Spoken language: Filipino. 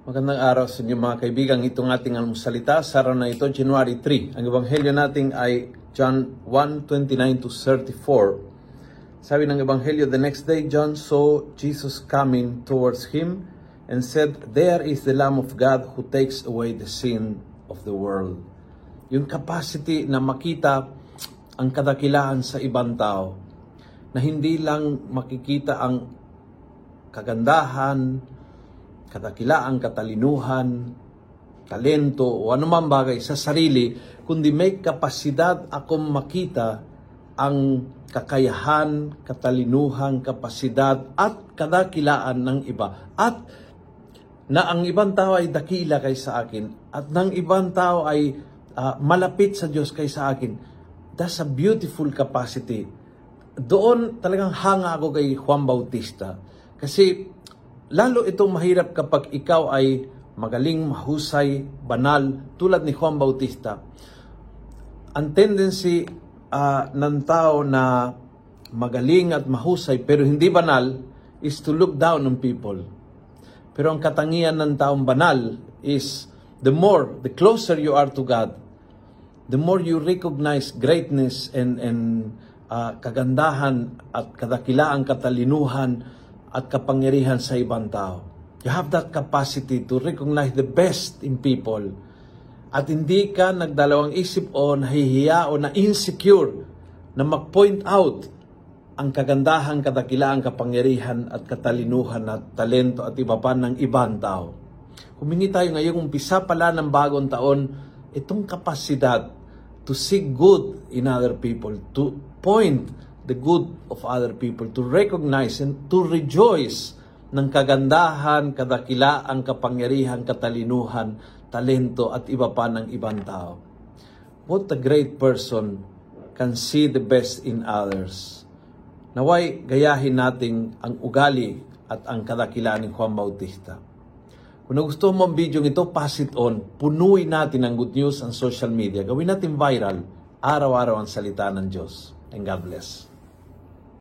Magandang araw sa inyo mga kaibigan. Itong ating almusalita sa araw na ito, January 3. Ang ebanghelyo natin ay John 1:29 to 34. Sabi ng ebanghelyo, the next day John saw Jesus coming towards him and said, There is the Lamb of God who takes away the sin of the world. Yung capacity na makita ang kadakilaan sa ibang tao na hindi lang makikita ang kagandahan, kadakilaan, katalinuhan, talento o anumang bagay sa sarili, kundi may kapasidad akong makita ang kakayahan, katalinuhan, kapasidad at kadakilaan ng iba. At na ang ibang tao ay dakila kay sa akin at ng ibang tao ay ah, malapit sa Diyos kay sa akin. That's a beautiful capacity. Doon talagang hanga ako kay Juan Bautista. Kasi lalo itong mahirap kapag ikaw ay magaling, mahusay, banal, tulad ni Juan Bautista. Ang tendency ah, ng tao na magaling at mahusay pero hindi banal is to look down on people. Pero ang katangian ng taong banal is the more, the closer you are to God, the more you recognize greatness and, and ah, kagandahan at kadakilaan, katalinuhan at kapangyarihan sa ibang tao. You have that capacity to recognize the best in people. At hindi ka nagdalawang isip o nahihiya o na-insecure na mag-point out ang kagandahan, kadakilaan, kapangyarihan at katalinuhan at talento at iba pa ng ibang tao. Humingi tayo ngayong umpisa pala ng bagong taon, itong kapasidad to see good in other people, to point the good of other people, to recognize and to rejoice ng kagandahan, kadakilaan, kapangyarihan, katalinuhan, talento at iba pa ng ibang tao. What a great person can see the best in others. Naway gayahin nating ang ugali at ang kadakilaan ni Juan Bautista. Kung nagustuhan mo ang video ito, pass it on. Punuin natin ang good news ang social media. Gawin natin viral. Araw-araw ang salita ng Diyos. And God bless.